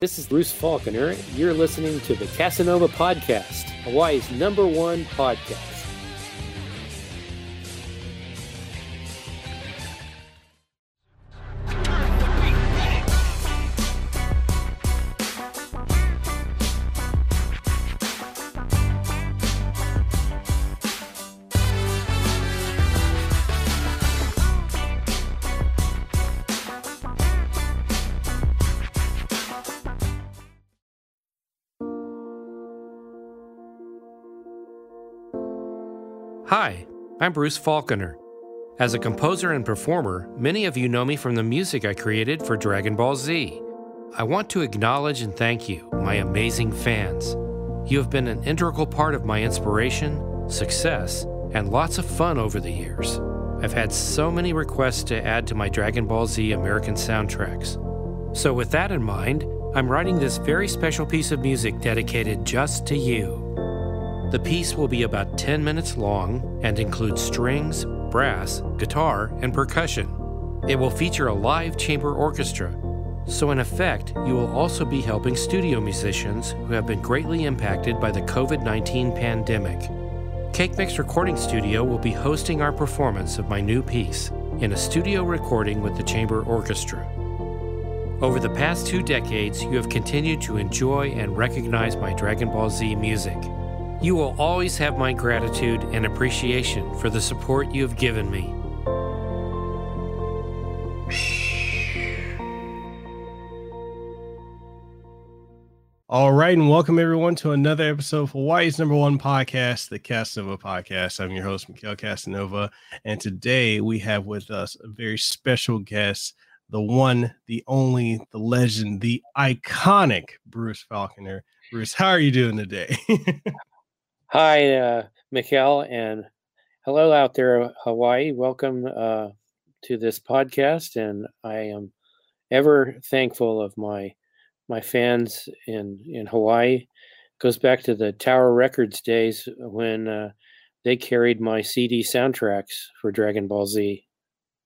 This is Bruce Faulconer. You're listening to the Kasanova Podcast, Hawaii's number one podcast. I'm Bruce Faulconer. As a composer and performer, many of you know me from the music I created for Dragon Ball Z. I want to acknowledge and thank you, my amazing fans. You have been an integral part of my inspiration, success, and lots of fun over the years. I've had so many requests to add to my Dragon Ball Z American soundtracks. So, with that in mind, I'm writing this very special piece of music dedicated just to you. The piece will be about 10 minutes long and include strings, brass, guitar, and percussion. It will feature a live chamber orchestra, so in effect, you will also be helping studio musicians who have been greatly impacted by the COVID 19 pandemic. Cake Mix Recording Studio will be hosting our performance of my new piece in a studio recording with the chamber orchestra. Over the past two decades, you have continued to enjoy and recognize my Dragon Ball Z music. You will always have my gratitude and appreciation for the support you have given me. All right, and welcome everyone to another episode of Hawaii's number one podcast, the Kasanova Podcast. I'm your host, Mekel Kasanova, and today we have with us a very special guest, the one, the only, the legend, the iconic Bruce Faulconer. Bruce, how are you doing today? Hi, uh, Mekel, and hello out there, Hawaii. Welcome uh, to this podcast, and I am ever thankful of my my fans in in Hawaii. It goes back to the Tower Records days when uh, they carried my CD soundtracks for Dragon Ball Z.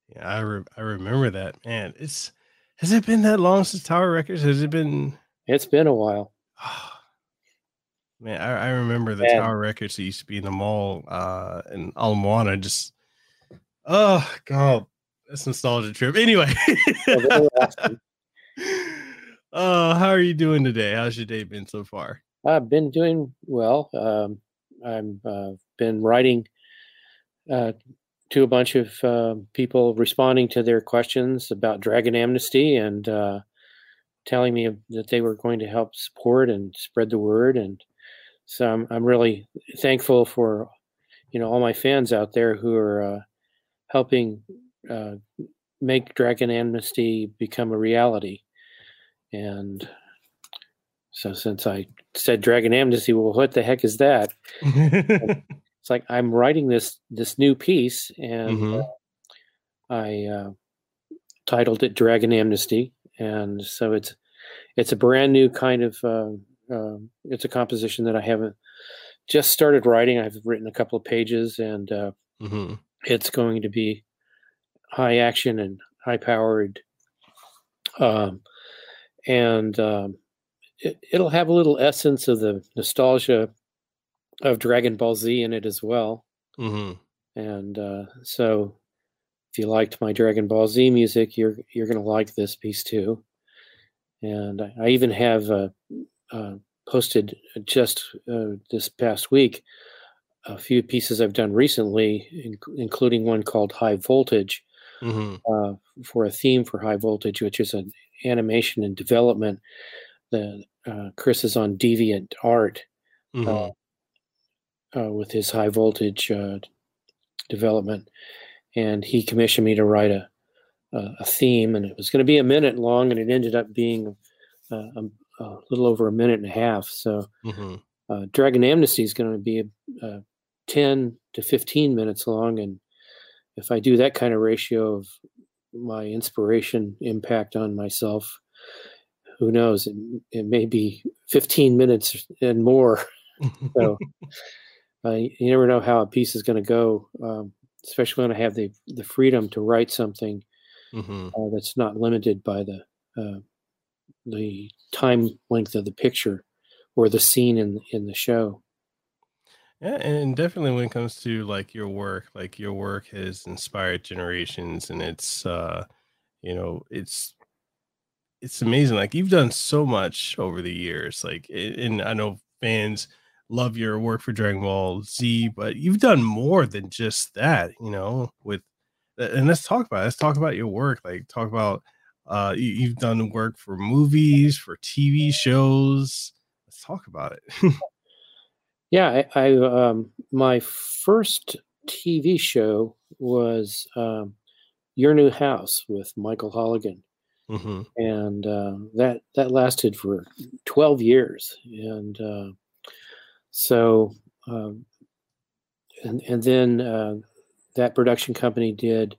Yeah, I re- I remember that. Man, it's has it been that long since Tower Records? Has it been? It's been a while. Man, I, I remember the Man. Tower Records that used to be in the mall uh in Ala Moana. Just oh god, that's nostalgia trip. Anyway. Well, they were awesome. oh, how are you doing today? How's your day been so far? I've been doing well. Um, I've uh, been writing uh, to a bunch of uh, people responding to their questions about Dragon Amnesty and uh, telling me that they were going to help support and spread the word. And so I'm I'm really thankful for you know all my fans out there who are uh, helping uh, make Dragon Amnesty become a reality. And so since I said Dragon Amnesty, well, what the heck is that? It's like I'm writing this this new piece, and Mhm. uh, I uh, titled it Dragon Amnesty, and so it's it's a brand new kind of uh, uh, it's a composition that I haven't just started writing. I've written a couple of pages, and uh, Mhm. it's going to be high action and high powered um, and um, it, it'll have a little essence of the nostalgia of dragon ball z in it as well Mhm. and uh, so if you liked my dragon ball z music you're you're going to like this piece too and i, I even have uh, uh, posted just uh, this past week a few pieces i've done recently inc- including one called high voltage Mhm. uh, for a theme for high voltage, which is an animation and development. The uh, Chris is on Deviant Art Mhm. uh, with his high voltage uh, development, and he commissioned me to write a a, a theme, and it was going to be a minute long, and it ended up being uh, a, a little over a minute and a half. So Mhm. uh, Dragon Amnesty is going to be uh, 10 to 15 minutes long. And if I do that kind of ratio of my inspiration impact on myself, who knows? It, it may be 15 minutes and more. So uh, you never know how a piece is going to go, um, especially when I have the, the freedom to write something Mhm. uh, that's not limited by the uh, the time length of the picture or the scene in in the show. Yeah, and definitely when it comes to like your work, like your work has inspired generations and it's uh you know, it's it's amazing. Like you've done so much over the years. Like and I know fans love your work for Dragon Ball Z, but you've done more than just that, you know, with and let's talk about it. let's talk about your work. Like talk about uh you, have done work for movies, for TV shows. Let's talk about it. Yeah, I, I um, my first TV show was um, Your New House with Michael Holigan, mm-hmm. and uh, that that lasted for twelve years, and uh, so um, and and then uh, that production company did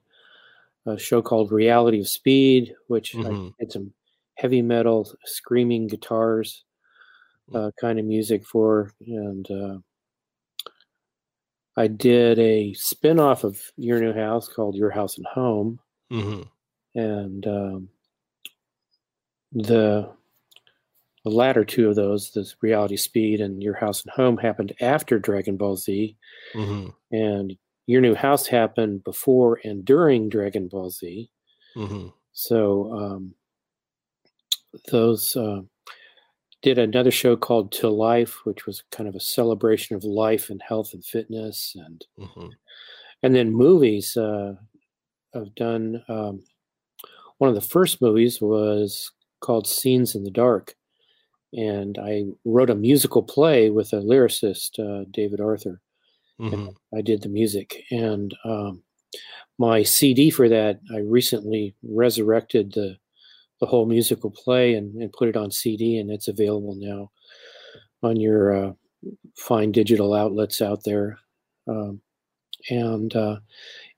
a show called Reality of Speed, which mm-hmm. I did some heavy metal, screaming guitars uh, kind of music for. And uh, I did a spin off of Your New House called Your House and Home. Mm-hmm. And um, the the latter two of those, this Reality Speed and Your House and Home, happened after Dragon Ball Z, mm-hmm. and Your New House happened before and during Dragon Ball Z. Mm-hmm. So um, those uh, did another show called To Life, which was kind of a celebration of life and health and fitness, and mm-hmm. and then movies. Uh, I've done um, one of the first movies was called Scenes in the Dark, and I wrote a musical play with a lyricist, uh, David Arthur. Mm-hmm. I did the music, and um, my CD for that I recently resurrected the the whole musical play and, and put it on CD, and it's available now on your uh, fine digital outlets out there. Um, and uh,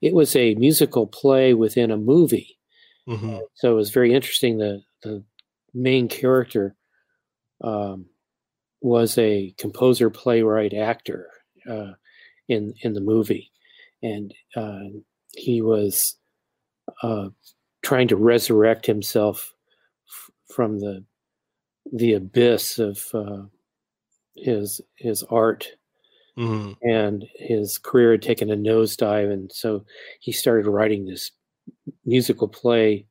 it was a musical play within a movie, mm-hmm. so it was very interesting. The the main character um, was a composer, playwright, actor uh, in in the movie, and uh, he was uh, trying to resurrect himself from the the abyss of uh, his his art mm-hmm. and his career had taken a nosedive and so he started writing this musical play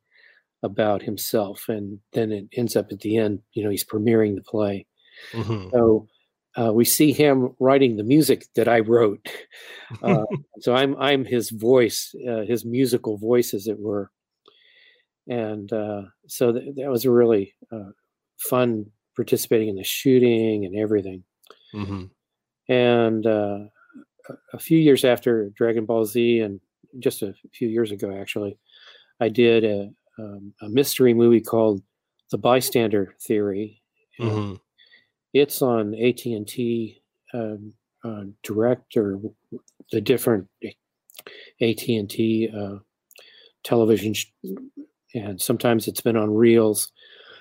about himself and then it ends up at the end you know he's premiering the play mm-hmm. so uh, we see him writing the music that I wrote. Uh, so I'm I'm his voice, uh, his musical voice, as it were and uh, so th- that was a really uh, fun participating in the shooting and everything. Mm-hmm. And uh, a few years after Dragon Ball Z, and just a few years ago, actually, I did a, um, a mystery movie called The Bystander Theory. Mm-hmm. It's on AT and T um, uh, Direct or the different AT and T uh, television and sometimes it's been on reels.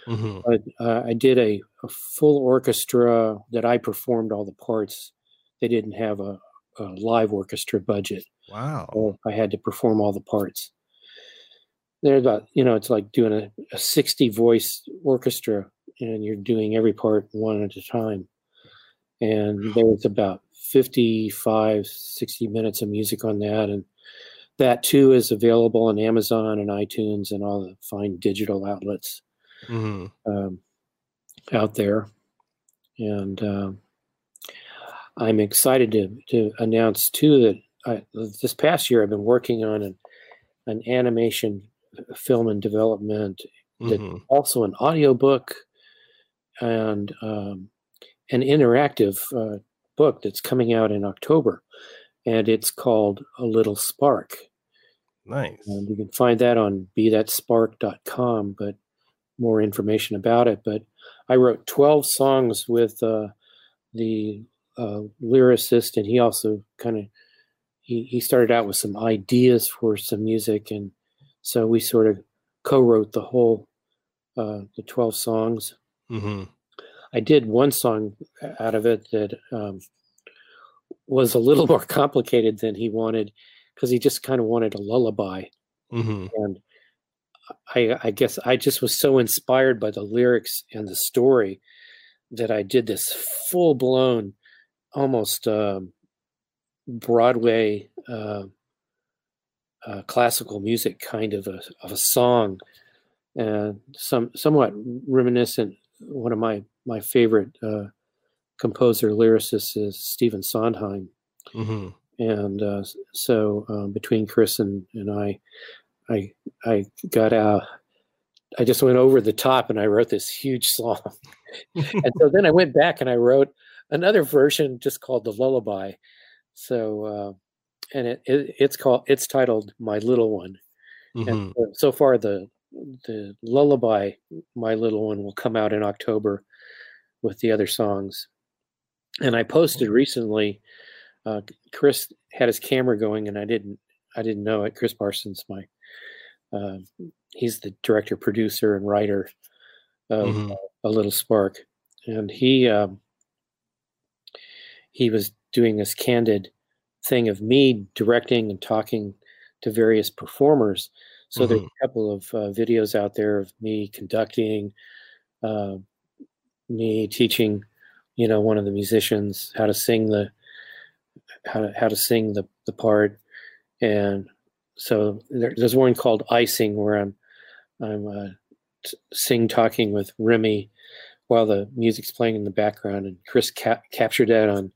Mm-hmm. But uh, I did a, a, full orchestra that I performed all the parts. They didn't have a, a live orchestra budget. Wow! So I had to perform all the parts. There's about you know it's like doing a, a 60 voice orchestra, and you're doing every part one at a time. And there was about 55, 60 minutes of music on that, and that too is available on Amazon and iTunes and all the fine digital outlets mm-hmm. um, out there. And um, I'm excited to, to announce too that I, this past year I've been working on an, an animation film and development, mm-hmm. also an audiobook and um, an interactive uh, book that's coming out in October and it's called A Little Spark. Nice. And you can find that on bethatspark.com, but more information about it. But I wrote 12 songs with uh, the uh, lyricist, and he also kind of he, he started out with some ideas for some music, and so we sort of co-wrote the whole uh, the 12 songs. Mm-hmm. I did one song out of it that um, was a little more complicated than he wanted because he just kind of wanted a lullaby. Mm-hmm. And I, I guess I just was so inspired by the lyrics and the story that I did this full blown, almost um, Broadway uh, uh, classical music kind of a of a song, and some somewhat reminiscent. One of my my favorite uh, composer lyricists is Stephen Sondheim, mm-hmm. and uh, so um, between Chris and, and I, I I got out. I just went over the top and I wrote this huge song. and so then I went back and I wrote another version just called the lullaby. So uh, and it, it, it's called it's titled My Little One. Mm-hmm. And so far the the lullaby My Little One will come out in October with the other songs. And I posted recently uh, Chris had his camera going and I didn't I didn't know it. Chris Parsons, my uh, he's the director, producer, and writer of mm-hmm. A Little Spark, and he um, he was doing this candid thing of me directing and talking to various performers. So mm-hmm. there's a couple of uh, videos out there of me conducting, uh, me teaching, you know, one of the musicians how to sing the how to how to sing the the part, and so there, there's one called Icing where I'm I'm uh, t- sing talking with Remy while the music's playing in the background, and Chris ca- captured that on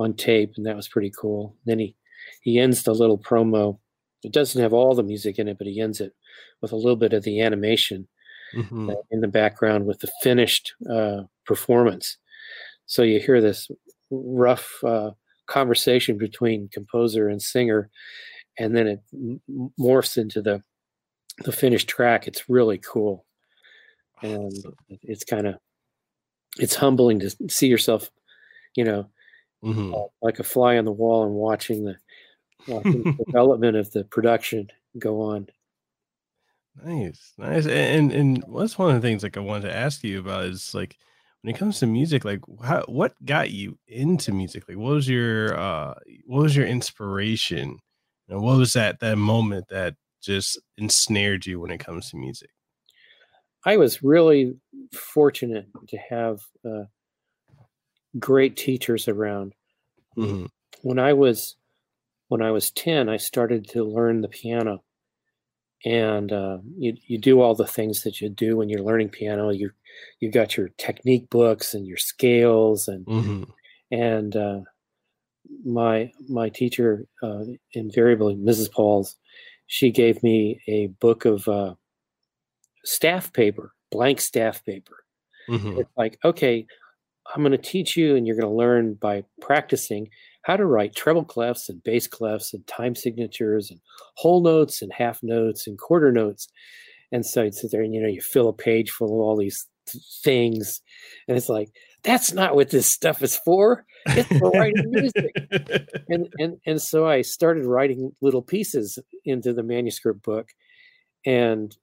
on tape, and that was pretty cool. Then he he ends the little promo. It doesn't have all the music in it, but he ends it with a little bit of the animation mm-hmm. uh, in the background with the finished uh, performance. So you hear this rough uh, conversation between composer and singer, and then it morphs into the the finished track. It's really cool, and it's kind of it's humbling to see yourself, you know, mm-hmm. uh, like a fly on the wall and watching the, watching the development of the production go on. Nice, nice, and and what's one of the things like I wanted to ask you about is like when it comes to music, like how, what got you into music? Like, what was your uh, what was your inspiration? And what was that that moment that just ensnared you when it comes to music? I was really fortunate to have uh, great teachers around. Mm-hmm. When I was when I was ten, I started to learn the piano, and uh, you you do all the things that you do when you're learning piano. You you got your technique books and your scales and mm-hmm. and uh, my my teacher uh, invariably Mrs. Pauls, she gave me a book of uh, staff paper, blank staff paper. Mm-hmm. It's like okay, I'm going to teach you, and you're going to learn by practicing how to write treble clefs and bass clefs and time signatures and whole notes and half notes and quarter notes. And so sit there and you know you fill a page full of all these things, and it's like that's not what this stuff is for. It's for writing music. and and and so I started writing little pieces into the manuscript book, and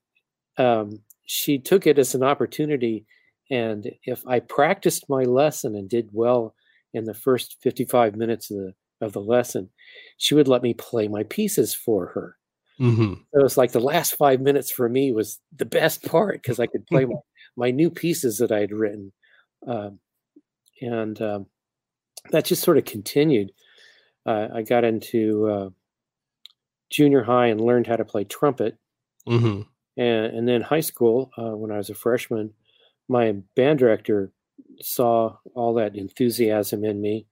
um, she took it as an opportunity and if I practiced my lesson and did well in the first 55 minutes of the, of the lesson, she would let me play my pieces for her. Mm-hmm. So it was like the last five minutes for me was the best part because I could play my, my new pieces that I had written. Um, and um, that just sort of continued. Uh, I got into uh, junior high and learned how to play trumpet. Mm-hmm. And, and then high school, uh, when I was a freshman, my band director saw all that enthusiasm in me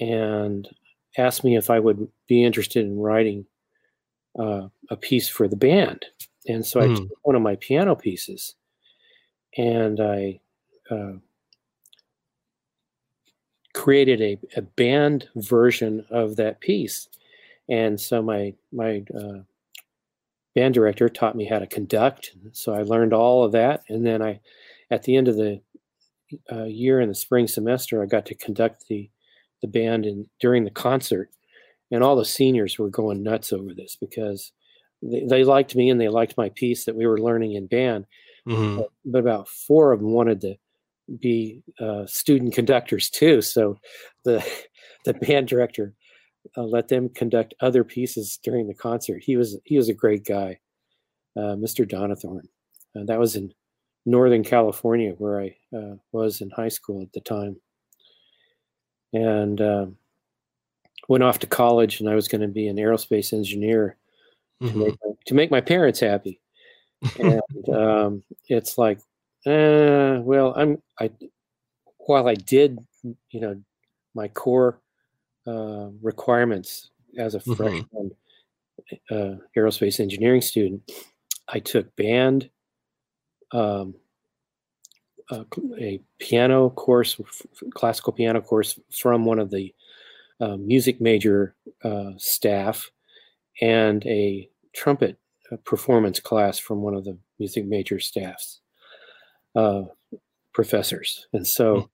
and asked me if I would be interested in writing uh, a piece for the band. And so mm. I hmm. took one of my piano pieces and I uh, created a, a band version of that piece. And so my my uh, band director taught me how to conduct. So I learned all of that. And then I, at the end of the uh, year in the spring semester, I got to conduct the, the band and during the concert. And all the seniors were going nuts over this because they, they liked me and they liked my piece that we were learning in band. Mm-hmm. But, but, about four of them wanted to be uh, student conductors too. So the the band director uh, let them conduct other pieces during the concert. He was he was a great guy, uh, Mr. Donathorn. Uh, that was in Northern California, where I uh, was in high school at the time. And um, went off to college, and I was going to be an aerospace engineer mm-hmm. to, make my, to make my parents happy. and um, it's like, uh, well, I'm I while I did, you know, my core uh, requirements as a mm-hmm. freshman uh, aerospace engineering student, I took band, um, a, a, piano course, classical piano course from one of the uh, music major uh, staff, and a trumpet uh, performance class from one of the music major staffs uh, professors. And so mm.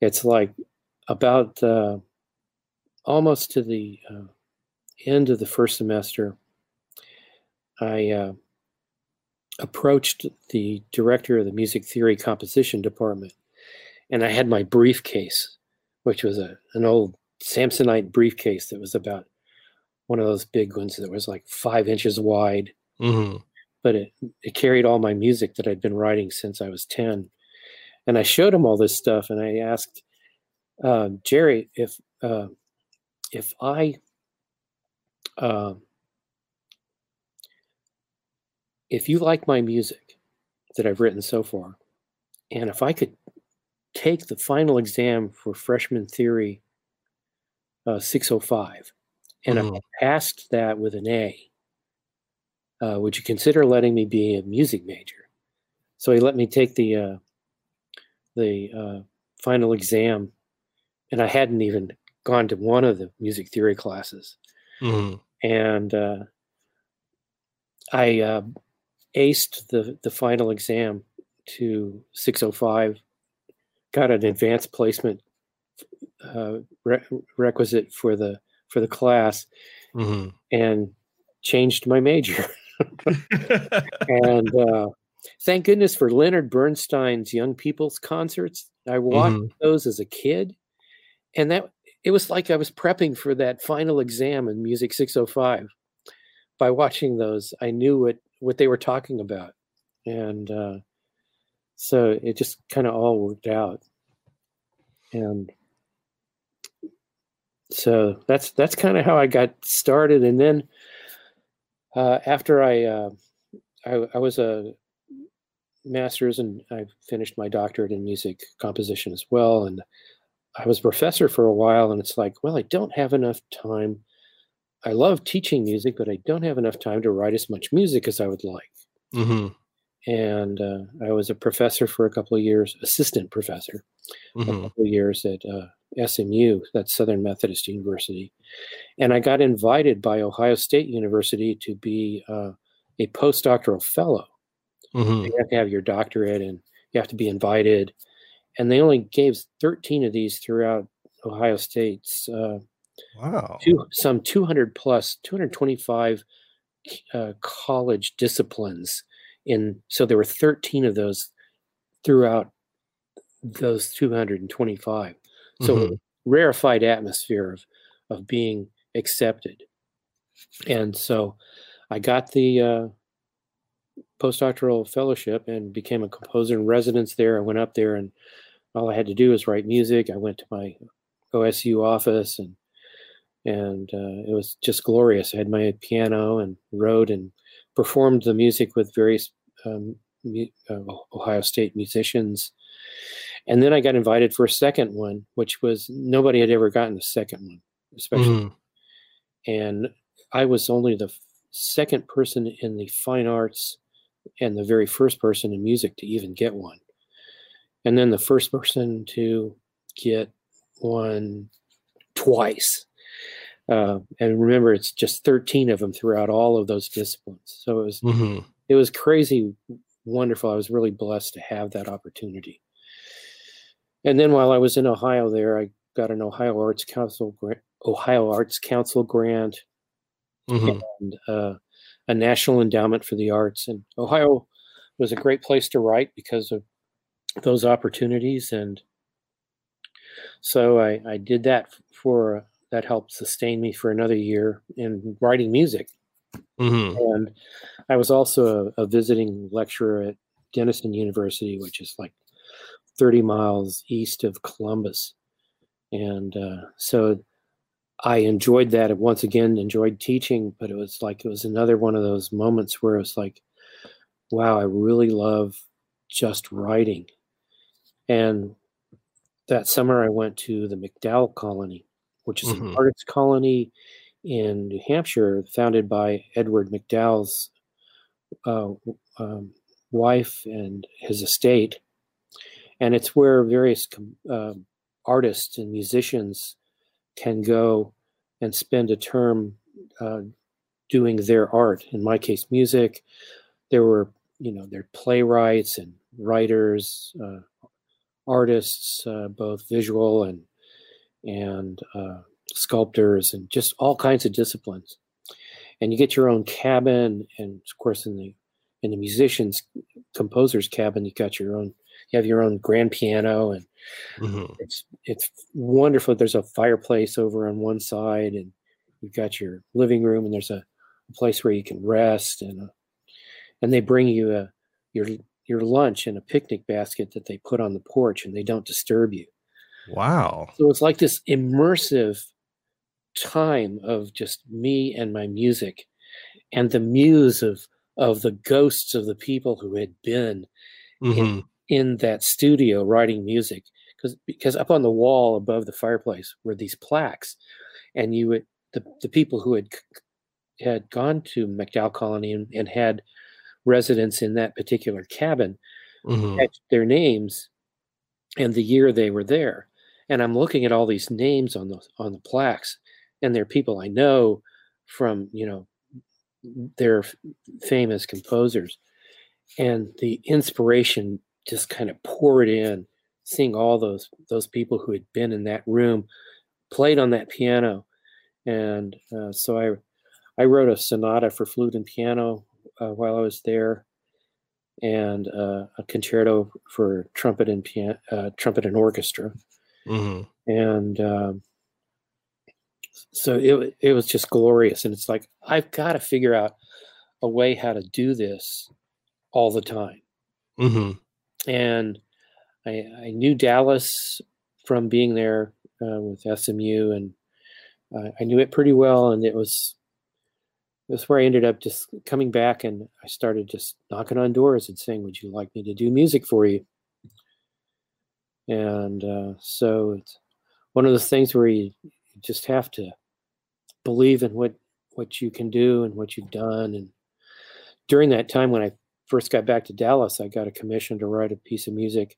it's like about uh, almost to the uh, end of the first semester, I uh, approached the director of the music theory composition department, and I had my briefcase, which was a an old Samsonite briefcase that was about one of those big ones that was like five inches wide. Mm-hmm. But it, it carried all my music that I'd been writing since I was 10. And I showed him all this stuff and I asked uh, Jerry if uh, if I uh, if you like my music that I've written so far, and if I could take the final exam for freshman theory uh, 605 and mm-hmm. I passed that with an A, uh, would you consider letting me be a music major? So he let me take the uh, the uh, final exam, and I hadn't even gone to one of the music theory classes, mm-hmm. and uh, I uh, aced the the final exam to 605, got an advanced placement uh, re- requisite for the for the class, mm-hmm. and changed my major. and uh, thank goodness for Leonard Bernstein's Young People's concerts. I watched mm-hmm. those as a kid, and that it was like I was prepping for that final exam in Music 605. By watching those, I knew what what they were talking about, and uh, so it just kind of all worked out. And so that's that's kind of how I got started. And then uh, after I, uh, I, I was a master's and I finished my doctorate in music composition as well. And I was a professor for a while, and it's like, well, I don't have enough time. I love teaching music, but I don't have enough time to write as much music as I would like. Mm-hmm. And uh, I was a professor for a couple of years, assistant professor, mm-hmm. a couple of years at uh, SMU, that's Southern Methodist University. And I got invited by Ohio State University to be uh, a postdoctoral fellow. Mm-hmm. You have to have your doctorate and you have to be invited. And they only gave 13 of these throughout Ohio State's. Wow. Two, some 200 plus, 225 uh, college disciplines. In so there were 13 of those throughout those 225. So mm-hmm. rarefied atmosphere of of being accepted. And so I got the uh, postdoctoral fellowship and became a composer in residence there. I went up there and all I had to do was write music. I went to my OSU office and and uh, it was just glorious. I had my piano and wrote and performed the music with various um, uh, Ohio State musicians. And then I got invited for a second one, which was nobody had ever gotten a second one, especially. Mm-hmm. And I was only the second person in the fine arts and the very first person in music to even get one. And then the first person to get one twice. Uh, and remember, it's just 13 of them throughout all of those disciplines. So it was, mm-hmm. it was crazy wonderful. I was really blessed to have that opportunity. And then while I was in Ohio, there I got an Ohio Arts Council grant, Ohio Arts Council grant, mm-hmm. and uh, a National Endowment for the Arts. And Ohio was a great place to write because of those opportunities. And so I, I did that for that helped sustain me for another year in writing music. Mm-hmm. And I was also a, a, visiting lecturer at Denison University, which is like 30 miles east of Columbus. And uh, so I enjoyed that. And once again, enjoyed teaching, but it was like it was another one of those moments where it was like, wow, I really love just writing. And that summer, I went to the MacDowell Colony, which is mm-hmm. an artist colony in New Hampshire, founded by Edward MacDowell's uh, um, wife and his estate. And it's where various uh, artists and musicians can go and spend a term uh, doing their art. In my case, music. There were, you know, there playwrights and writers, uh, artists, uh, both visual and and uh, sculptors, and just all kinds of disciplines. And you get your own cabin, and of course, in the in the musicians composers cabin, you got your own. You have your own grand piano, and mm-hmm. it's it's wonderful. There's a fireplace over on one side, and you've got your living room, and there's a, a place where you can rest, and a, and they bring you a your your lunch in a picnic basket that they put on the porch and they don't disturb you. Wow. So it's like this immersive time of just me and my music and the muse of of the ghosts of the people who had been mm-hmm. in, in that studio writing music because because up on the wall above the fireplace were these plaques and you would the, the people who had had gone to MacDowell Colony and, and had residents in that particular cabin mm-hmm. their names and the year they were there. And I'm looking at all these names on the on the plaques, and they're people I know from you know their famous composers, and the inspiration just kind of poured in, seeing all those those people who had been in that room, played on that piano, and uh, so I I wrote a sonata for flute and piano uh, while I was there, and uh, a concerto for trumpet and piano, uh, trumpet and orchestra, mm-hmm. and um, so it it was just glorious. And it's like I've got to figure out a way how to do this all the time. Mm-hmm. And I, I knew Dallas from being there uh, with SMU, and uh, I knew it pretty well. And it was that's where I ended up just coming back and I started just knocking on doors and saying, Would you like me to do music for you? And uh, so it's one of those things where you just have to believe in what, what you can do and what you've done. And during that time, when I first got back to Dallas, I got a commission to write a piece of music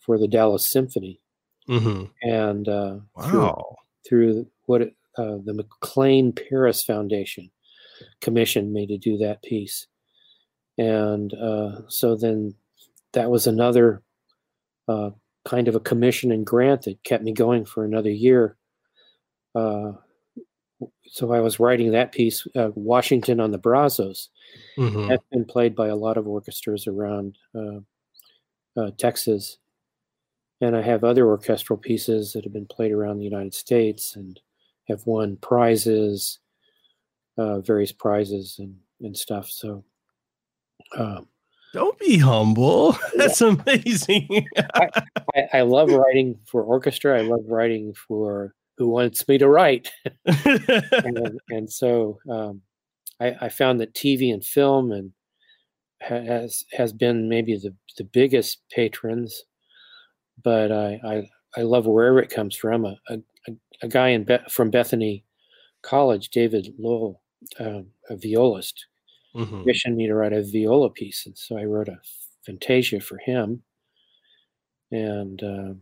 for the Dallas Symphony. Mm-hmm. And uh, wow. through, through what it, uh, the McLean Paris Foundation commissioned me to do that piece. And uh, so then that was another uh, kind of a commission and grant that kept me going for another year. Uh, so I was writing that piece, uh, Washington on the Brazos. Mm-hmm. That's been played by a lot of orchestras around uh, uh, Texas. And I have other orchestral pieces that have been played around the United States and have won prizes uh, various prizes and, and stuff. So, um, don't be humble. That's yeah. amazing. I, I, I, love writing for orchestra. I love writing for who wants me to write. and, and, so um, I, I, found that TV and film and has has been maybe the, the biggest patrons, but I, I, I love wherever it comes from. A, a, a guy in Be- from Bethany College, David Lowell, uh, a violist, mm-hmm. commissioned me to write a viola piece, and so I wrote a fantasia for him. And uh,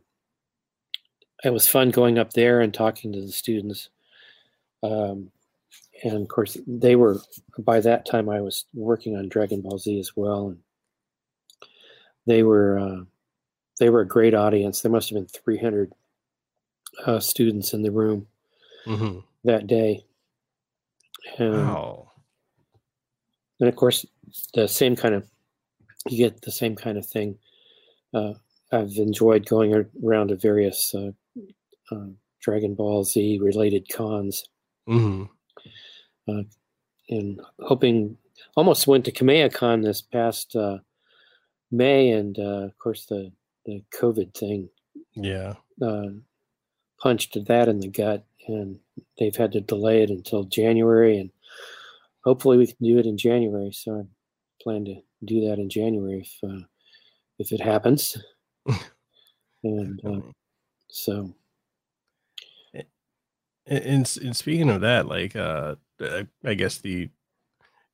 it was fun going up there and talking to the students. Um, and of course, they were by that time I was working on Dragon Ball Z as well, and they were uh, they were a great audience. There must have been 300 uh, students in the room mm-hmm. that day, and, wow. And of course, the same kind of you get the same kind of thing. Uh, I've enjoyed going around to various uh, uh, Dragon Ball Z related cons. Mm-hmm. Uh, and hoping almost went to Kamehacon this past uh, May, and uh, of course the the COVID thing, yeah, uh, punched that in the gut, and they've had to delay it until January, and hopefully we can do it in January. So I plan to do that in January if uh, if it happens, and uh, so. And, and speaking of that, like uh, I guess the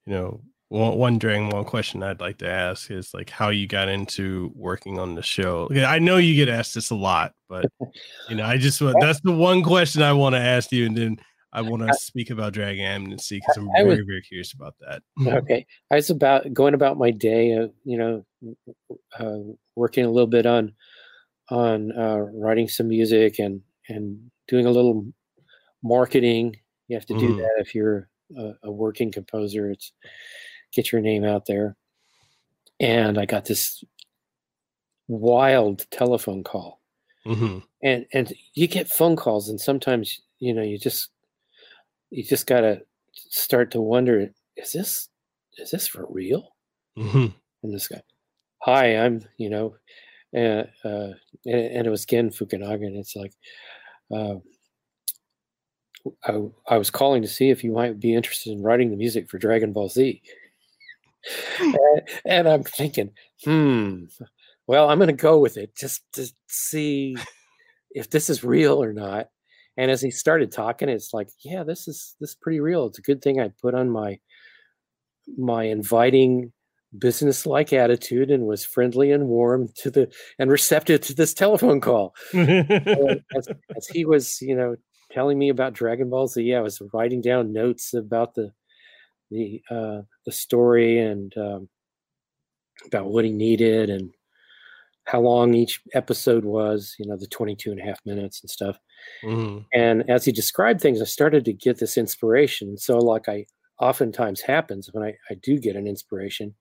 you know one, one Ball question I'd like to ask is like how you got into working on the show. I know you get asked this a lot, but you know, I just that's the one question I want to ask you, and then I want to speak about Dragon Amnesty because I'm very, very curious about that. okay, I was about going about my day, uh, you know, uh, working a little bit on on uh, writing some music and and doing a little marketing. You have to do mm. that if you're a, a working composer. It's get your name out there. And I got this wild telephone call. Mm-hmm. And and you get phone calls, and sometimes you know you just you just gotta start to wonder: is this is this for real? Mm-hmm. And this guy, hi, I'm you know, uh, uh, and, and, it was Gen Fukunaga, and it's like, uh, I, I was calling to see if you might be interested in writing the music for Dragon Ball Z and, and I'm thinking, hmm, well, I'm going to go with it just to see if this is real or not. And as he started talking, it's like, yeah, this is this is pretty real. It's a good thing I put on my my inviting business-like attitude and was friendly and warm to the and receptive to this telephone call. as, as, he was, you know, telling me about Dragon Ball Z, I was writing down notes about the the uh, the story and um, about what he needed and how long each episode was you know the 22 and a half minutes and stuff mm-hmm. and as he described things i started to get this inspiration so like i oftentimes happens when i, I do get an inspiration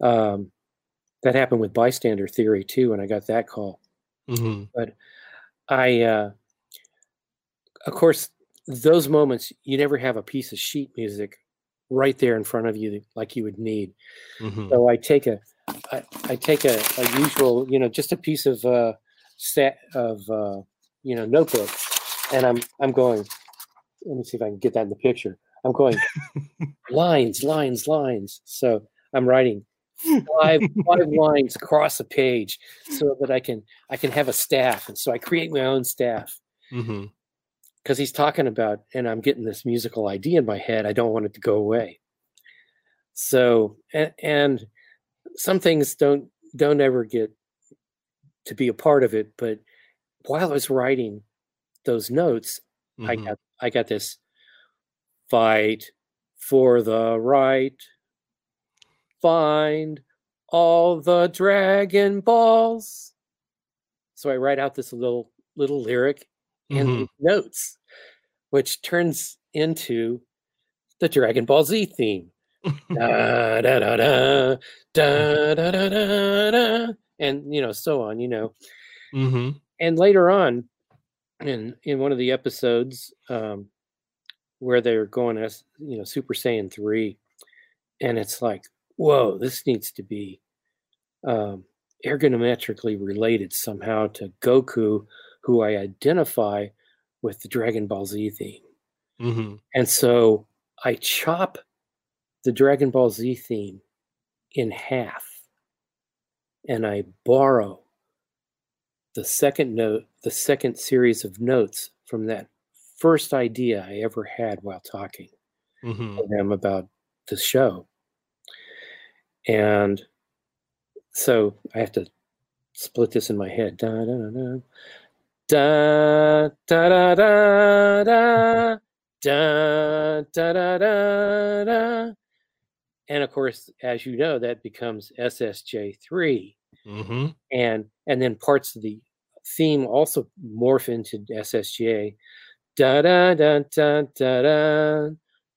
um, that happened with bystander theory too when i got that call mm-hmm. but i uh, of course those moments you never have a piece of sheet music right there in front of you like you would need. Mm-hmm. So I take a I, I take a, a, usual, you know, just a piece of uh, set of uh, you know notebook, and I'm I'm going. Let me see if I can get that in the picture. I'm going lines, lines, lines. So I'm writing five five lines across a page so that I can I can have a staff, and so I create my own staff. Mm-hmm because he's talking about, and I'm getting this musical idea in my head. I don't want it to go away. So, and, and some things don't don't ever get to be a part of it. But while I was writing those notes, mm-hmm. I got I got this fight for the right, find all the Dragon Balls. So I write out this little little lyric in mm-hmm. notes which turns into the Dragon Ball Z theme. Da, da, da, da, da, da, da, da, and you know, so on, you know. Mm-hmm. And later on, in in one of the episodes, um, where they're going as you know, Super Saiyan three, and it's like, whoa, this needs to be um, ergonometrically related somehow to Goku, who I identify with the Dragon Ball Z theme. Mm-hmm. And so I chop the Dragon Ball Z theme in half and I borrow the second note, the second series of notes from that first idea I ever had while talking mm-hmm. to them about the show. And so I have to split this in my head. Da, da, da, da da da da da da da da da da and of course as you know that becomes ssj3 mm-hmm. and and then parts of the theme also morph into ssj da da da da da da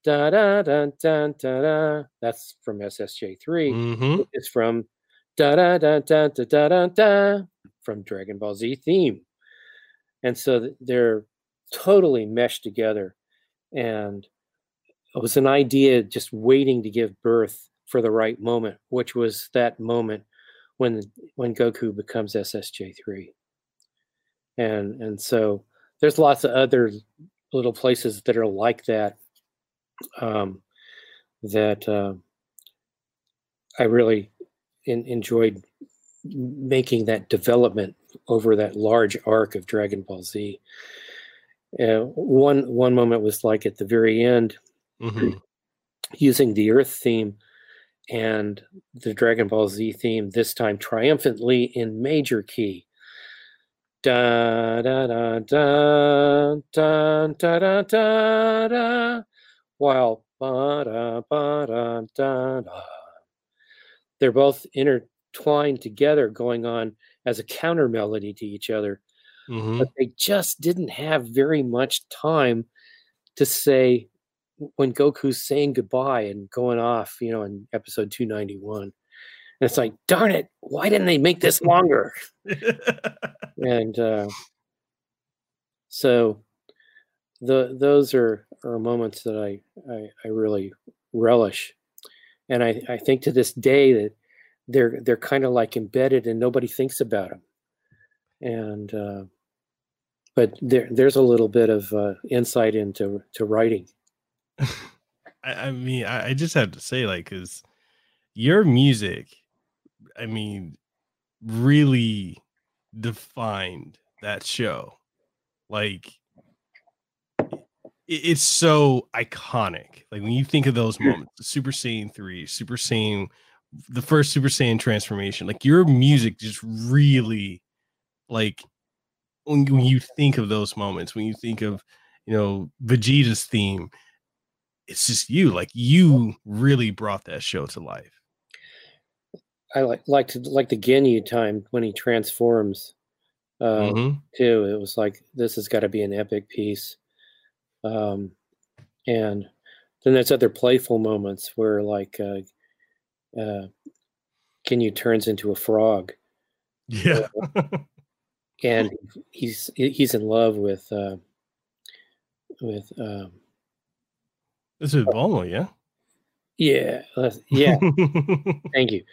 da da da da da da. That's from ssj3 mm-hmm. it's from da da da da da da da da from dragon ball z theme. And so they're totally meshed together. And it was an idea just waiting to give birth for the right moment, which was that moment when when Goku becomes SSJ3. And and so there's lots of other little places that are like that um, that uh, I really in, enjoyed making that development over that large arc of Dragon Ball Z. Uh, one one moment was like at the very end, mm-hmm. using the Earth theme and the Dragon Ball Z theme this time triumphantly in major key. Da da da da da da da da da while ba da ba da da da. They're both intertwined together, going on as a counter melody to each other. Mm-hmm. But they just didn't have very much time to say when Goku's saying goodbye and going off, you know, in episode 291. And it's like, darn it, why didn't they make this longer? and uh, so the those are, are moments that I, I, I really relish. And I, I think to this day that they're they're kind of like embedded and nobody thinks about them. And uh, but there there's a little bit of uh, insight into to writing. I, I mean, I, I just have to say, like, because your music, I mean, really defined that show. Like, it's so iconic. Like when you think of those hmm. moments, the Super Saiyan 3, Super Saiyan, the first Super Saiyan transformation, like your music just really like when, when you think of those moments, when you think of, you know, Vegeta's theme, it's just you. Like you really brought that show to life. I like like to like the Ginyu time when he transforms uh, mm-hmm. too. It was like this has got to be an epic piece. Um, and then there's other playful moments where like uh, uh, Ginyu turns into a frog. Yeah. and he's he's in love with uh, with um, this is Bulma, yeah. Yeah, yeah. Thank you.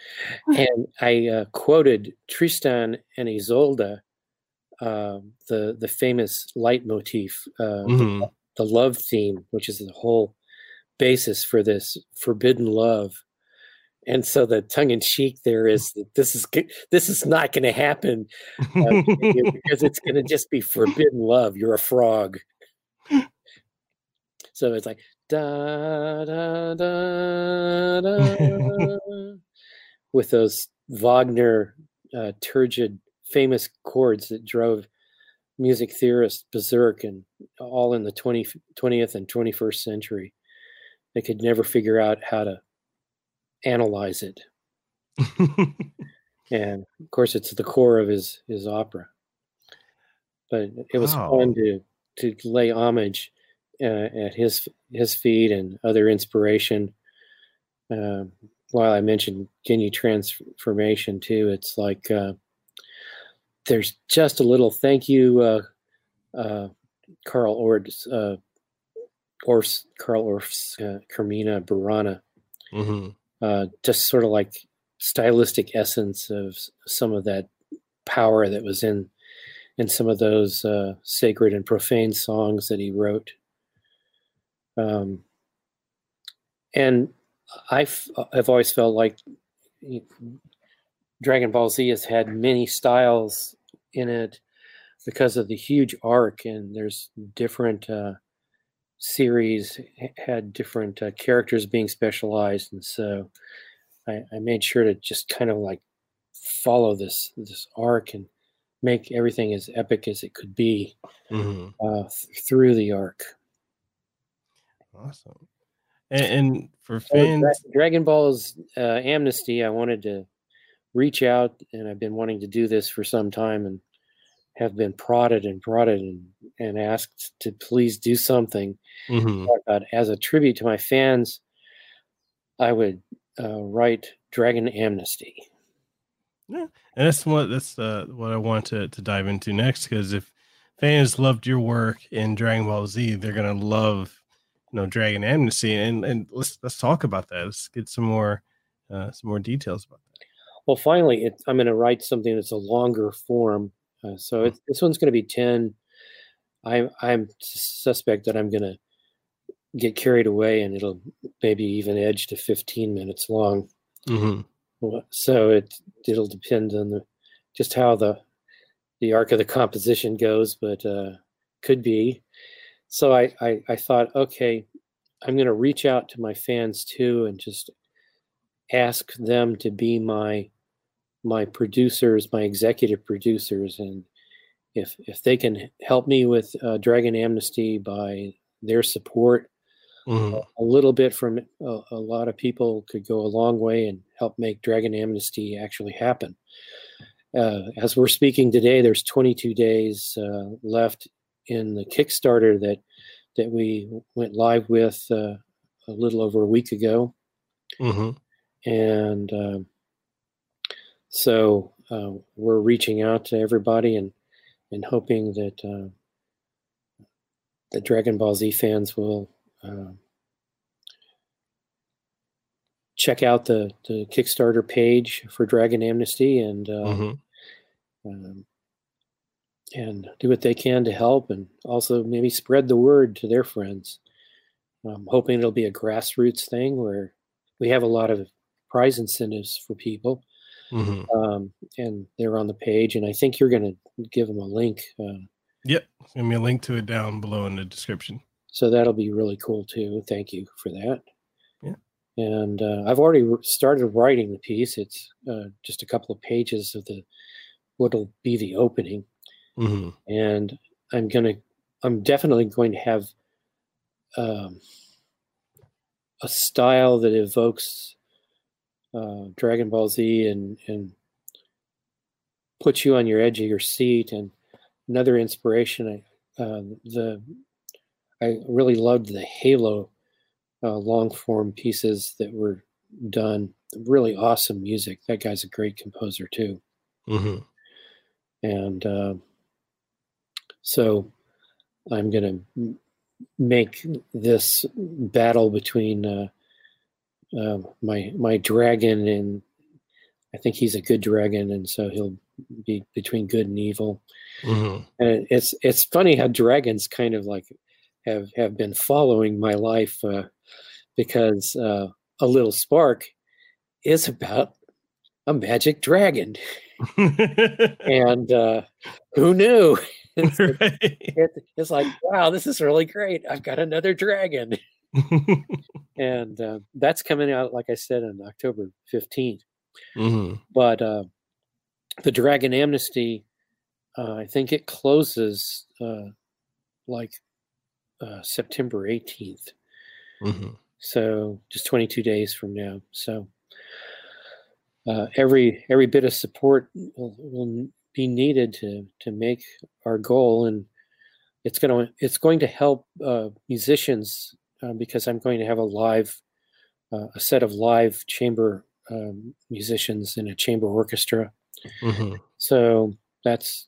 And I uh, quoted Tristan and Isolde, uh, the the famous leitmotif, uh, mm-hmm. the, the love theme, which is the whole basis for this forbidden love. And so the tongue in cheek there is that this is this is not going to happen uh, because it's going to just be forbidden love. You're a frog. So it's like da da da da with those Wagner uh, turgid famous chords that drove music theorists berserk and all in the 20, 20th and 21st century. They could never figure out how to analyze it. and of course, it's the core of his his opera. But it was wow. fun to to lay homage uh, at his his feet and other inspiration. Uh, while I mentioned Ginyu transformation too, it's like uh, there's just a little thank you, uh, uh, Carl Orff's, uh, Orff's Carl Orff's Carmina Burana. Mm-hmm. just sort of like stylistic essence of some of that power that was in in some of those sacred and profane songs that he wrote. Um, and I've, I've always felt like Dragon Ball Z has had many styles in it because of the huge arc, and there's different uh, series had different uh, characters being specialized, and so I, I, made sure to just kind of like follow this this arc and make everything as epic as it could be mm-hmm. uh, th- through the arc. Awesome. And, and for fans, Dragon Ball's uh, Amnesty, I wanted to reach out, and I've been wanting to do this for some time, and have been prodded and prodded and, and asked to please do something. Mm-hmm. But as a tribute to my fans, I would uh, write Dragon Amnesty. Yeah, and that's what that's uh, what I want to to dive into next because if fans loved your work in Dragon Ball Z, they're gonna love know Dragon Amnesty, and and let's let's talk about that. Let's get some more uh, some more details about that. Well, finally, it, I'm going to write something that's a longer form. Uh, so it, this one's going to be ten. I I'm suspect that I'm going to get carried away, and it'll maybe even edge to 15 minutes long. Mm-hmm. So it it'll depend on the just how the the arc of the composition goes, but uh, could be. So I, I, I thought, okay, I'm going to reach out to my fans too, and just ask them to be my my producers, my executive producers, and if if they can help me with uh, Dragon Amnesty by their support, mm-hmm. a, a, little bit from a, a, lot of people could go a long way and help make Dragon Amnesty actually happen. Uh, as we're speaking today, there's 22 days uh, left in the Kickstarter that that we went live with uh, a little over a week ago, mm-hmm. and um, so uh, we're reaching out to everybody and and hoping that uh, the Dragon Ball Z fans will uh, check out the the Kickstarter page for Dragon Amnesty and uh, mm-hmm. um, and do what they can to help, and also maybe spread the word to their friends. I'm hoping it'll be a grassroots thing where we have a lot of prize incentives for people, mm-hmm. um, and they're on the page. And I think you're going to give them a link. Uh, yep, give me a link to it down below in the description. So that'll be really cool too. Thank you for that Yeah, and uh, I've already started writing the piece. It's uh, just a couple of pages of the what'll be the opening, mm-hmm. and I'm gonna, I'm definitely going to have um, a style that evokes uh, Dragon Ball Z and and puts you on your edge of your seat. And another inspiration, I uh, the I really loved the Halo uh, long form pieces that were done. Really awesome music. That guy's a great composer too. Mm-hmm. And uh, so I'm going to make this battle between uh, uh, my my dragon and I think he's a good dragon, and so he'll be between good and evil. Mm-hmm. And it's it's funny how dragons kind of like have have been following my life uh, because uh, a little spark is about a magic dragon, and uh, who knew? It's, right. it, it's, like wow, this is really great. I've got another dragon, and uh, that's coming out, like I said, on October 15th mm-hmm. But uh, the Dragon Amnesty, uh, I think it closes uh, like uh, September 18th. Mm-hmm. So just 22 days from now. So uh, every every bit of support will, will, be needed to to make our goal, and it's going to it's going to help uh, musicians uh, because I'm going to have a live uh, a set of live chamber um, musicians in a chamber orchestra. Mm-hmm. So that's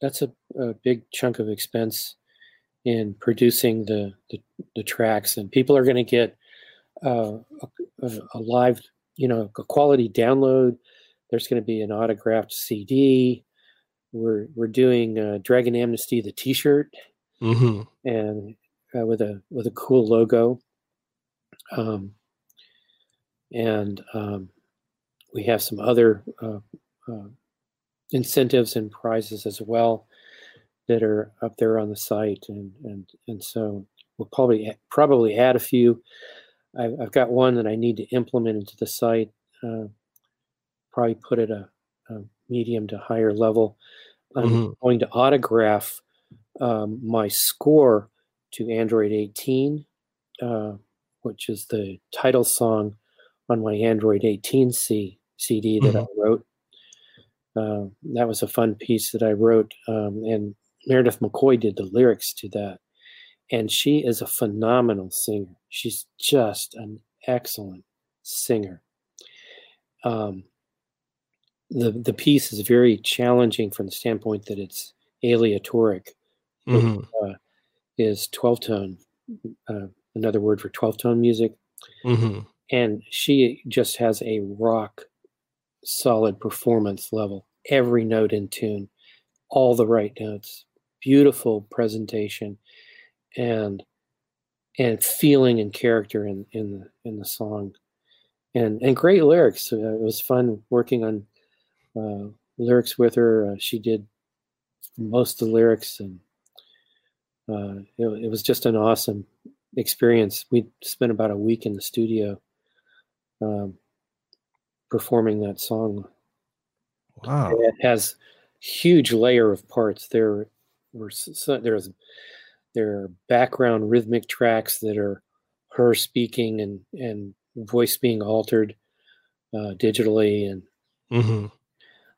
that's a, a big chunk of expense in producing the, the, the tracks and people are going to get uh, a, a, live you know a quality download there's going to be an autographed cd we're we're doing uh, dragon amnesty the t-shirt mm-hmm. and uh, with a with a cool logo um, and um, we have some other uh, uh, incentives and prizes as well that are up there on the site, and and and so we'll probably probably add a few. I've, I've got one that I need to implement into the site. Uh, probably put it a, a, medium to higher level. I'm mm-hmm. going to autograph um, my score to Android 18, uh, which is the title song on my Android 18 C, CD that mm-hmm. I wrote. Uh, that was a fun piece that I wrote, um, and Meredith McCoy did the lyrics to that. And she is a phenomenal singer. She's just an excellent singer. Um, the the piece is very challenging from the standpoint that it's aleatoric. Mm-hmm. uh, is twelve tone uh, another word for 12 tone music. Mm-hmm. And she just has a rock solid performance level, every note in tune, all the right notes, beautiful presentation, and and feeling and character in in the in the song, and and great lyrics. Uh, it was fun working on uh, lyrics with her. Uh, she did most of the lyrics, and uh, it, it, was just an awesome experience. We spent about a week in the studio um, performing that song. Wow! It has huge layer of parts. There were so, there's there are background rhythmic tracks that are her speaking and and voice being altered uh, digitally, and mm-hmm.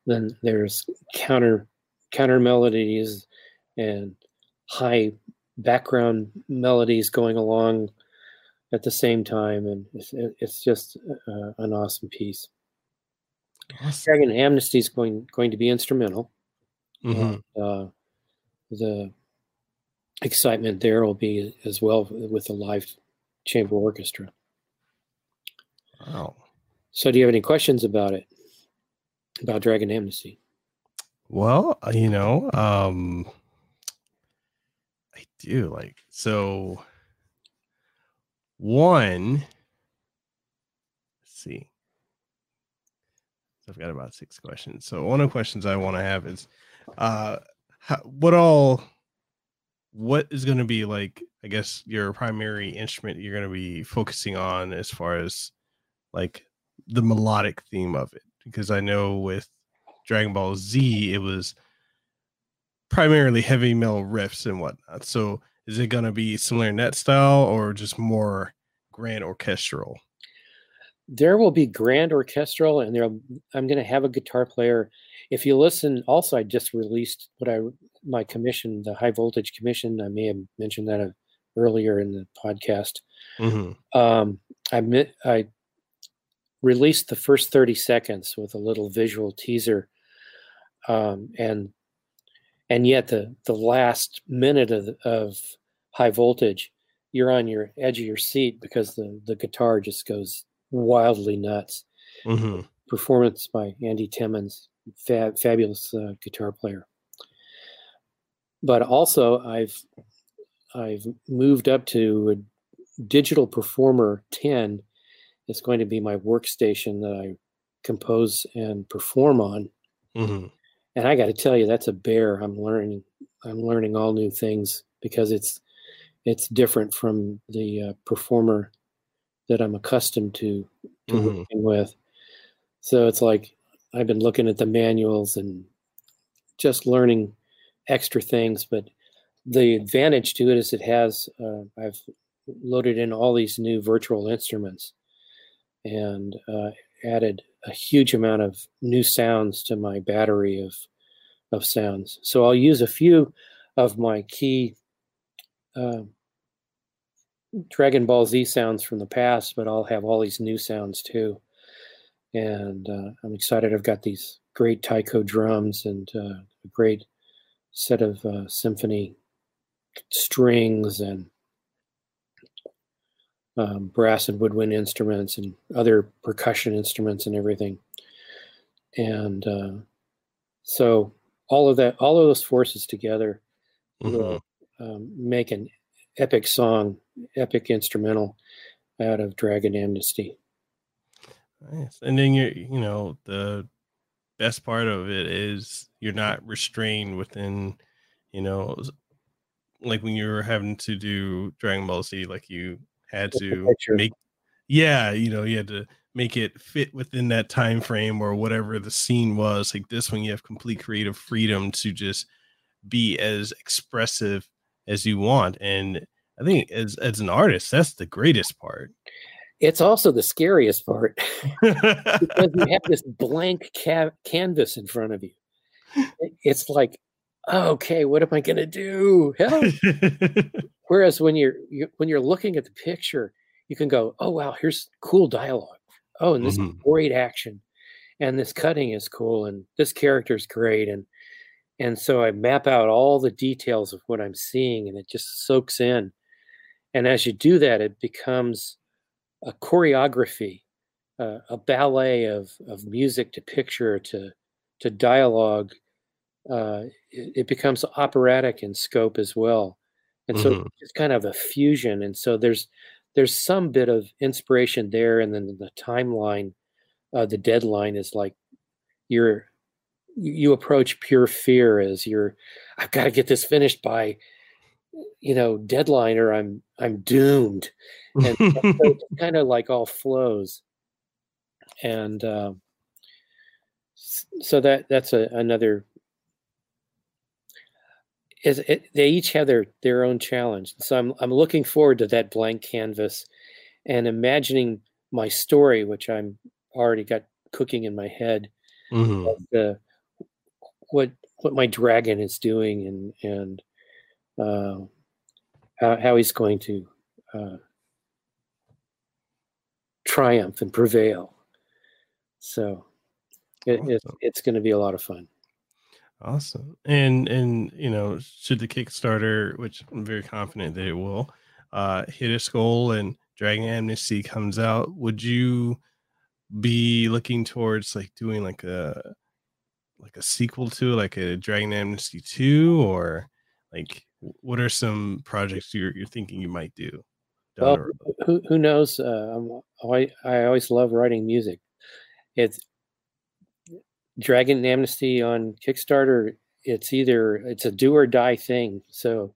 Then there's counter counter melodies and high background melodies going along at the same time, and it's, it's just uh, an awesome piece. Awesome. Dragon Amnesty is going going to be instrumental. Mm-hmm. Uh, the excitement there will be as well with the live chamber orchestra. Wow. So, do you have any questions about it? About Dragon Amnesty? Well, uh, you know, um, I do like so. One, let's see. I've got about six questions. So one of the questions I want to have is, uh, how, what all, what is going to be like? I guess your primary instrument you're going to be focusing on as far as like the melodic theme of it, because I know with Dragon Ball Z, it was primarily heavy metal riffs and whatnot. So is it going to be similar in that style or just more grand orchestral? There will be grand orchestral, and there I'm going to have a guitar player. If you listen, also I just released what I my commission, the high voltage commission. I may have mentioned that uh, earlier in the podcast. Mm-hmm. Um, I I released the first 30 seconds with a little visual teaser um, and and yet the the last minute of of high voltage, you're on your edge of your seat because the the guitar just goes wildly nuts. Mm-hmm. Performance by Andy Timmons, fab, fabulous uh, guitar player. But also, I've I've moved up to a digital performer 10 it's going to be my workstation that i compose and perform on mm-hmm and I got to tell you, that's a bear. I'm learning. I'm learning all new things because it's it's different from the uh, performer that I'm accustomed to, to mm-hmm. working with. So it's like I've been looking at the manuals and just learning extra things. But the advantage to it is it has uh, I've loaded in all these new virtual instruments and uh, added a huge amount of new sounds to my battery of of sounds. So I'll use a few of my key uh, Dragon Ball Z sounds from the past, but I'll have all these new sounds too. And uh, I'm excited. I've got these great taiko drums and uh, a great set of uh, symphony strings and um, brass and woodwind instruments and other percussion instruments and everything. And uh, so all of that, all of those forces together mm-hmm. will um, make an epic song, epic instrumental out of Dragon Amnesty. Nice. And then you you know, the best part of it is you're not restrained within, you know, like when you're having to do Dragon Ball Z, like you had to make, yeah, you know, you had to make it fit within that time frame or whatever the scene was. Like this one, you have complete creative freedom to just be as expressive as you want. And I think as as an artist, that's the greatest part. It's also the scariest part because you have this blank ca- canvas in front of you. It's like okay, what am I going to do? Help. Whereas when you're you, when you're looking at the picture, you can go, oh wow, here's cool dialogue. Oh, and this mm-hmm. great action, and this cutting is cool, and this character is great, and and so I map out all the details of what I'm seeing, and it just soaks in. and as you do that, it becomes a choreography, uh, a ballet of of music to picture to to dialogue. Uh, it, it, becomes operatic in scope as well, and so mm-hmm. it's kind of a fusion. And so there's there's some bit of inspiration there, and then the timeline, uh, the deadline is like you're you approach pure fear as you're I've got to get this finished by you know deadline or I'm I'm doomed, and so kind of like all flows, and um, so that that's a, another. Is it, they each have their their own challenge, so I'm I'm looking forward to that blank canvas, and imagining my story, which I'm already got cooking in my head, mm-hmm. the what what my dragon is doing and and uh, how, how he's going to uh, triumph and prevail. So it, awesome. it, it's going to be a lot of fun. Awesome. And and you know, should the Kickstarter, which I'm very confident that it will, uh, hit its goal and Dragon Amnesty comes out, would you be looking towards like doing like a like a sequel to like a Dragon Amnesty 2 or like what are some projects you're you're thinking you might do? Well, who who knows? Uh, I I always love writing music. It's Dragon Amnesty on Kickstarter. It's either it's a do or die thing. So,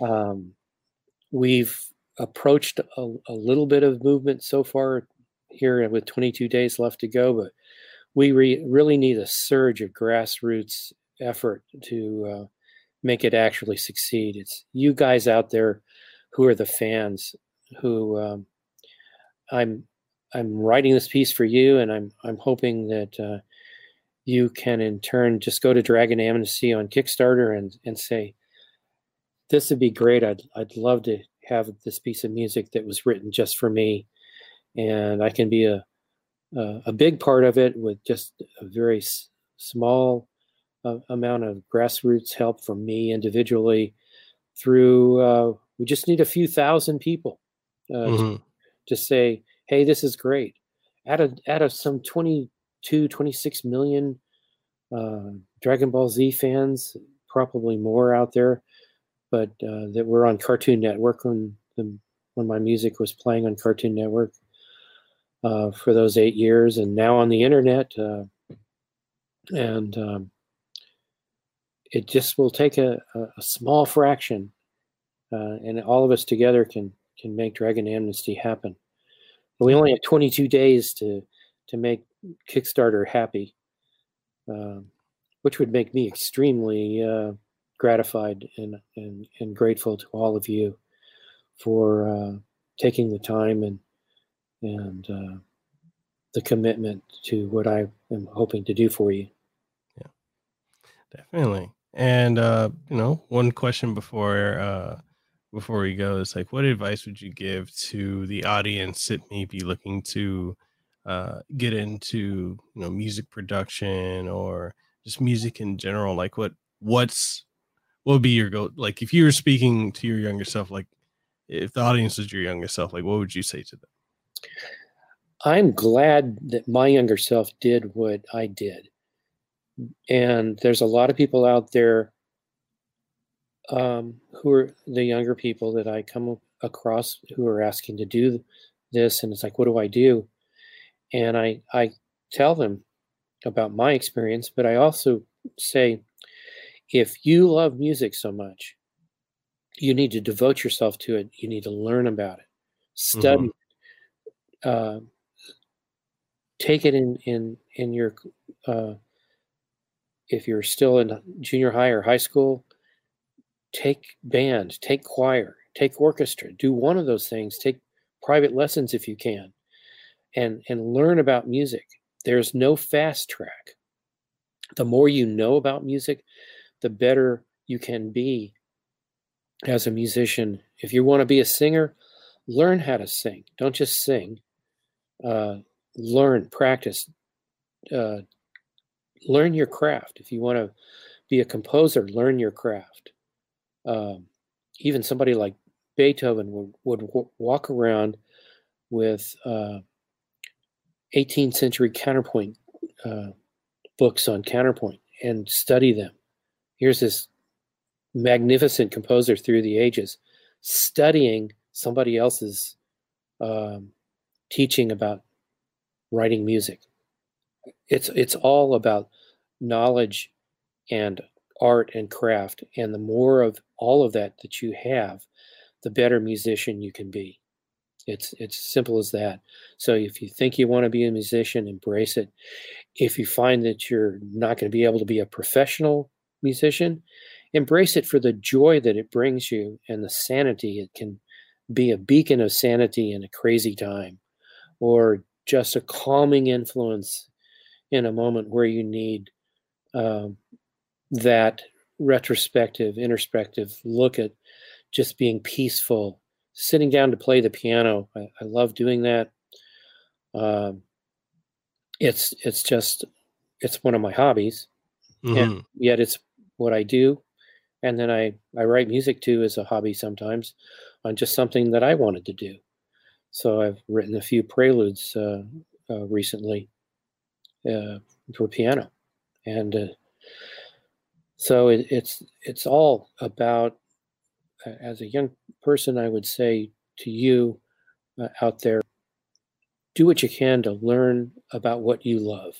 um, we've approached a, a little bit of movement so far here with 22 days left to go, but we re- really need a surge of grassroots effort to uh, make it actually succeed. It's you guys out there who are the fans who um, I'm I'm writing this piece for you, and I'm I'm hoping that uh, you can in turn just go to Dragon Amnesty on Kickstarter and and say this would be great. I'd I'd love to have this piece of music that was written just for me, and I can be a uh, a big part of it with just a very s- small uh, amount of grassroots help from me individually through uh, we just need a few thousand people uh, mm-hmm. to, to, say hey this is great out of out of some 22 26 million uh, dragon ball z fans probably more out there but uh, that were on cartoon network when the, when my music was playing on cartoon network uh, for those eight years, and now on the internet. Uh, and um, it just will take a, a, small fraction, uh, and all of us together can can make Dragon Amnesty happen. But we only have 22 days to to make Kickstarter happy, um, which would make me extremely uh, gratified and, and and grateful to all of you for uh, taking the time and and uh, the commitment to what I am hoping to do for you. Yeah, definitely. And uh, you know, one question before uh, before we go is like, what advice would you give to the audience that may be looking to uh, get into you know music production or just music in general? Like, what what's what would be your goal Like, if you were speaking to your younger self, like if the audience was your younger self, like what would you say to them? I'm glad that my younger self did what I did. And there's a lot of people out there um, who are the younger people that I come across who are asking to do this. And it's like, what do I do? And I, I tell them about my experience, but I also say, if you love music so much, you need to devote yourself to it. You need to learn about it, study mm-hmm uh, take it in in in your uh, if you're still in junior high or high school take band take choir take orchestra do one of those things. Take private lessons if you can and and learn about music. There's no fast track. The more you know about music the better you can be as a musician. If you want to be a singer learn how to sing. Don't just sing. Uh, learn, practice, uh, learn your craft. If you want to be a composer, learn your craft. Um, even somebody like Beethoven would, would walk around with uh, 18th century counterpoint uh, books on counterpoint and study them. Here's this magnificent composer through the ages studying somebody else's um, teaching about writing music. It's it's all about knowledge and art and craft, and the more of all of that that you have, the better musician you can be. It's it's simple as that. So if you think you want to be a musician, embrace it. If you find that you're not going to be able to be a professional musician, embrace it for the joy that it brings you and the sanity it can be a beacon of sanity in a crazy time or just a calming influence in a moment where you need um, that retrospective, introspective look at just being peaceful, sitting down to play the piano. I, I love doing that. Um, it's it's just it's one of my hobbies, mm-hmm. and yet it's what I do. And then I I write music too as a hobby sometimes, on just something that I wanted to do. So I've written a few preludes uh, uh, recently uh, for piano, and uh, so it, it's it's all about. As a young person, I would say to you uh, out there, do what you can to learn about what you love.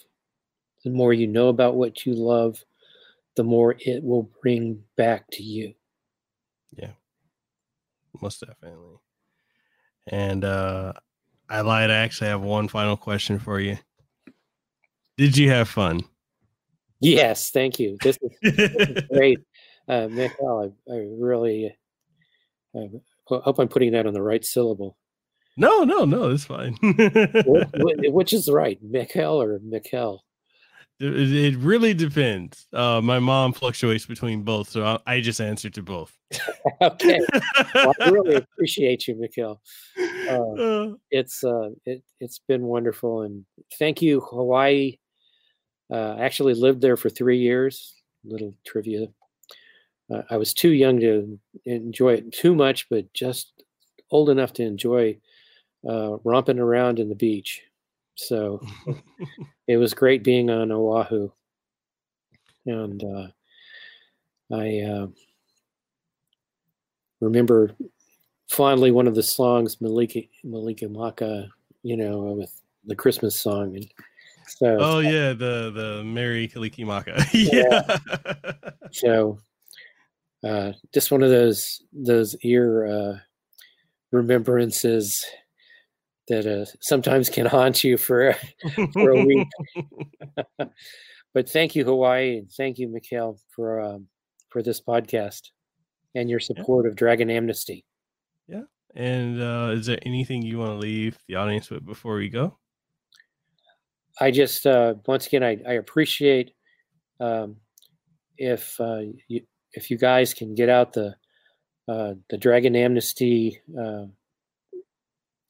The more you know about what you love, the more it will bring back to you. Yeah, most definitely. And uh I lied. I actually have one final question for you. Did you have fun? Yes, thank you. This is, this is great, uh, Michael. I, I really I hope I'm putting that on the right syllable. No, no, no, it's fine. Which is right, Michael or Mekel? It, really depends. Uh, my mom fluctuates between both, so I, I just answer to both. okay, well, I really appreciate you, Mekel. Uh, uh, it's uh, it, it's been wonderful, and thank you, Hawaii. Uh, I actually lived there for three years. Little trivia. Uh, I was too young to enjoy it too much, but just old enough to enjoy uh, romping around in the beach. So it was great being on Oahu. And uh, I uh, remember fondly one of the songs, Malika, Malika Maka, you know, with the Christmas song. And so, oh, yeah, the, the Merry Kalikimaka. yeah. so uh, just one of those, those ear uh, remembrances that uh, sometimes can haunt you for for a week. but thank you, Hawaii, and thank you, Mekel, for um, for this podcast and your support yeah. of Dragon Amnesty. Yeah. And uh, is there anything you want to leave the audience with before we go? I just uh, once again I, I appreciate um, if uh, you, if you guys can get out the uh, the Dragon Amnesty uh,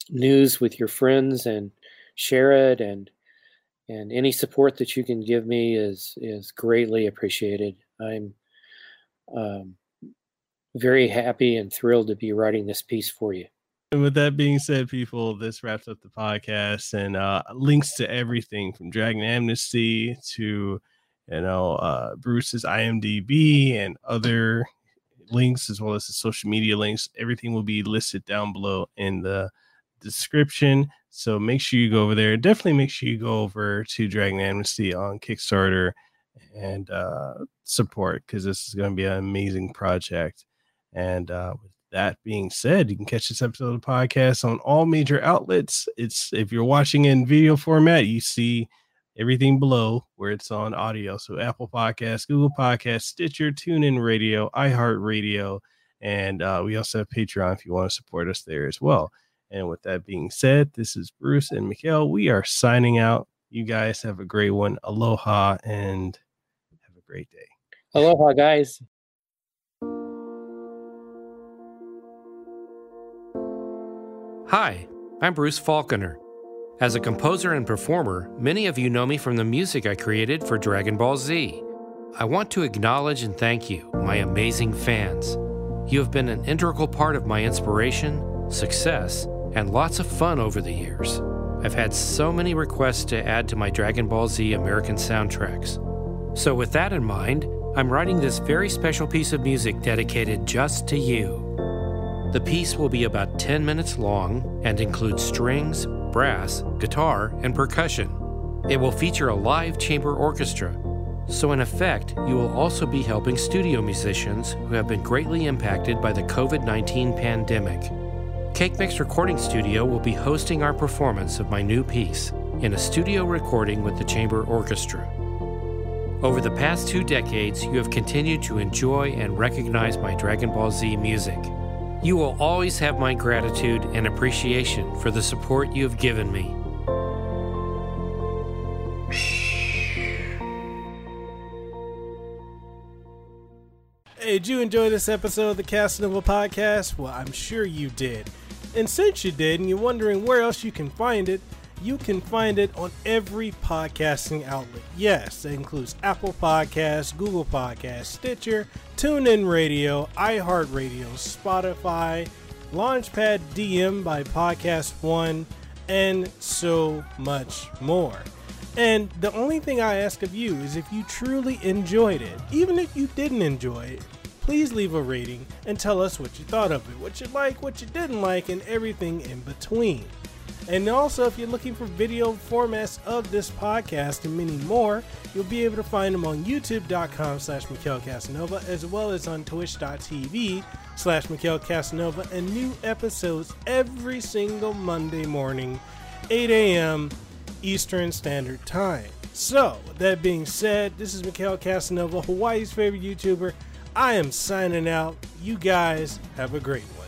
news with your friends and share it and and any support that you can give me is is greatly appreciated. I'm um, very happy and thrilled to be writing this piece for you. And with that being said, people, this wraps up the podcast and uh, links to everything from Dragon Amnesty to you know uh, Bruce's IMDb and other links as well as the social media links. Everything will be listed down below in the description. So make sure you go over there. Definitely make sure you go over to Dragon Amnesty on Kickstarter and uh, support because this is going to be an amazing project. And uh, with that being said, you can catch this episode of the podcast on all major outlets. It's if you're watching in video format, you see everything below where it's on audio. So Apple Podcasts, Google Podcasts, Stitcher, TuneIn Radio, iHeartRadio, and uh, we also have Patreon if you want to support us there as well. And with that being said, this is Bruce and Mekel. We are signing out. You guys have a great one. Aloha and have a great day. Aloha, guys. Hi, I'm Bruce Faulconer. As a composer and performer, many of you know me from the music I created for Dragon Ball Z. I want to acknowledge and thank you, my amazing fans. You have been an integral part of my inspiration, success, and lots of fun over the years. I've had so many requests to add to my Dragon Ball Z American soundtracks. So, with that in mind, I'm writing this very special piece of music dedicated just to you. The piece will be about 10 minutes long and include strings, brass, guitar, and percussion. It will feature a live chamber orchestra, so in effect, you will also be helping studio musicians who have been greatly impacted by the COVID 19 pandemic. Cake Mix Recording Studio will be hosting our performance of my new piece in a studio recording with the chamber orchestra. Over the past two decades, you have continued to enjoy and recognize my Dragon Ball Z music. You will always have my gratitude and appreciation for the support you have given me. Hey, did you enjoy this episode of the Kasanova Podcast? Well, I'm sure you did. And since you did, and you're wondering where else you can find it, you can find it on every podcasting outlet. Yes, that includes Apple Podcasts, Google Podcasts, Stitcher, TuneIn Radio, iHeartRadio, Spotify, Launchpad DM by Podcast One, and so much more. And the only thing I ask of you is if you truly enjoyed it, even if you didn't enjoy it, please leave a rating and tell us what you thought of it, what you like, what you didn't like, and everything in between. And also, if you're looking for video formats of this podcast and many more, you'll be able to find them on youtube.com slash Mekel Kasanova, as well as on twitch.tv slash Mekel Kasanova, and new episodes every single Monday morning, 8 a.m. Eastern Standard Time. So, that being said, this is Mekel Kasanova, Hawaii's favorite YouTuber. I am signing out. You guys have a great one.